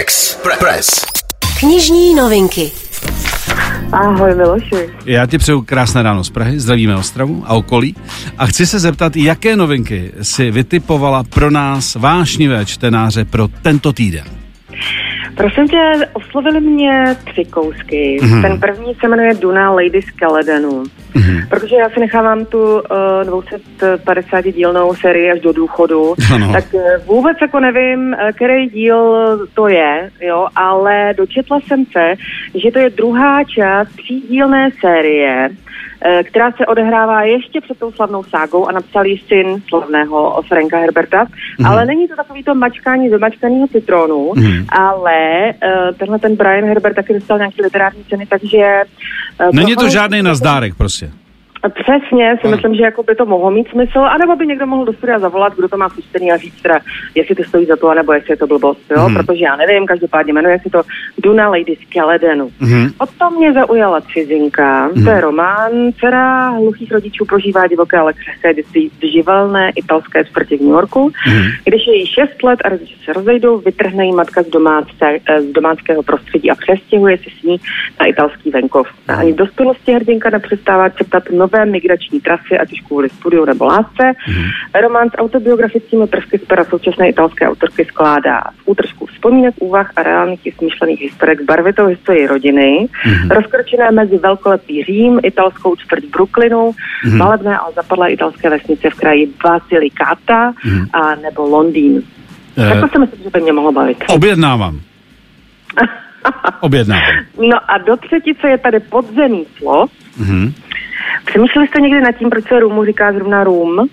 Express. Knižní novinky. Ahoj Miloši. Já ti přeju krásné ráno z Prahy, zdravíme Ostravu a okolí a chci se zeptat, jaké novinky si vytipovala pro nás vášnivé čtenáře pro tento týden. Prosím tě, oslovili mě tři kousky. Mhm. Mm-hmm. Ten první se jmenuje Duna Lady Skeledenu. Mhm. Mm-hmm. Protože já si nechávám tu uh, 250 dílnou sérii až do důchodu, Ano. tak uh, vůbec jako nevím, uh, který díl to je, jo, ale dočetla jsem se, že to je druhá část třídílné série, eh, která se odehrává ještě před tou slavnou ságou a napsal ji syn slavného Franka Herberta, mm. ale není to takový to mačkání vymačkaného citronu, Mhm. ale uh, tenhle ten Brian Herbert taky dostal nějaký literární ceny, takže... Uh, Není to žádný nazdárek prostě. Přesně, si Ano. myslím, že jako by to mohlo mít smysl, anebo by někdo mohl do studia zavolat, kdo to má chuštěný a říct teda, jestli to stojí za to, anebo jestli je to blbost, jo? Mhm. protože já nevím, každopádně jmenuje si to Duna Lady Skeledenu. Mhm. O tom mě zaujala cizinka, to je román, dcera hluchých rodičů prožívá divoké, ale křehké dětství v živelné italské čtvrti v New Yorku. Mhm. Když je jí 6 let a rodiče se rozejdou, vytrhne jí matka z, domáce, eh, z domáckého prostředí a přestěhuje se s ní na italský venkov. A ani v dospělosti hrdinka nepřestává čerpat nové migrační trasy, ať už kvůli studiu nebo lásce. Román s autobiografickými prvky z pera současné italské autorky skládá z útržků vzpomínek, úvah a reálných i smyšlených historek s barvitou historii rodiny, rozkročené mezi velkolepý Řím, italskou čtvrť Brooklynu, malebné a zapadlé italské vesnice v kraji Basilicata a nebo Londýn. Eh. Tak to si myslím, že by mě mohlo bavit. Objednávám. Objednávám. No a do třetice je tady podzemí slov. Mhm. Přemýšleli jste někdy nad tím, proč se Roomu říká zrovna Room?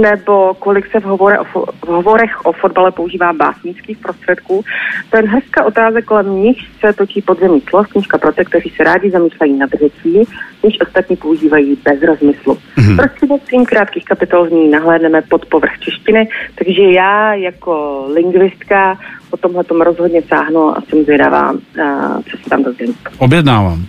Nebo kolik se v, hovore o fo- v hovorech o fotbale používá básnických prostředků? To je hezká otázek, kolem nich se točí podzemí slov, knížka pro ty, kteří se rádi zamýšlejí nad řečí, když ostatní používají bez rozmyslu. Mm-hmm. Prostřednictvím krátkých kapitol z ní nahlédneme pod povrch češtiny, takže já jako lingvistka o tomhle tom rozhodně sáhnu a jsem zvědavá, a co se tam dozvím. Objednávám.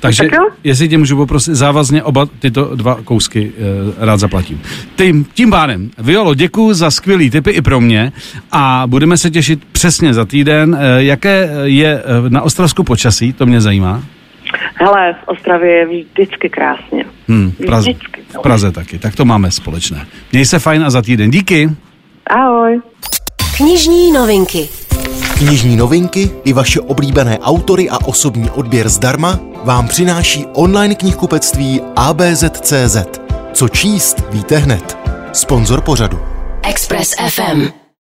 Takže, Tak jo? jestli tě můžu poprosit, závazně oba tyto dva kousky e, rád zaplatím. Tím, tím pádem, Violo, děkuji za skvělý tipy i pro mě a budeme se těšit přesně za týden. E, jaké je e, na Ostravsku počasí, to mě zajímá. Hele, v Ostravě je vždycky krásně. Hmm, v, Praze, Vždycky. v Praze taky, tak to máme společné. Měj se fajn a za týden. Díky. Ahoj. Knižní novinky. Knižní novinky i vaše oblíbené autory a osobní odběr zdarma vám přináší online knihkupectví ABZ.cz. Co číst, víte hned. Sponzor pořadu. Express FM.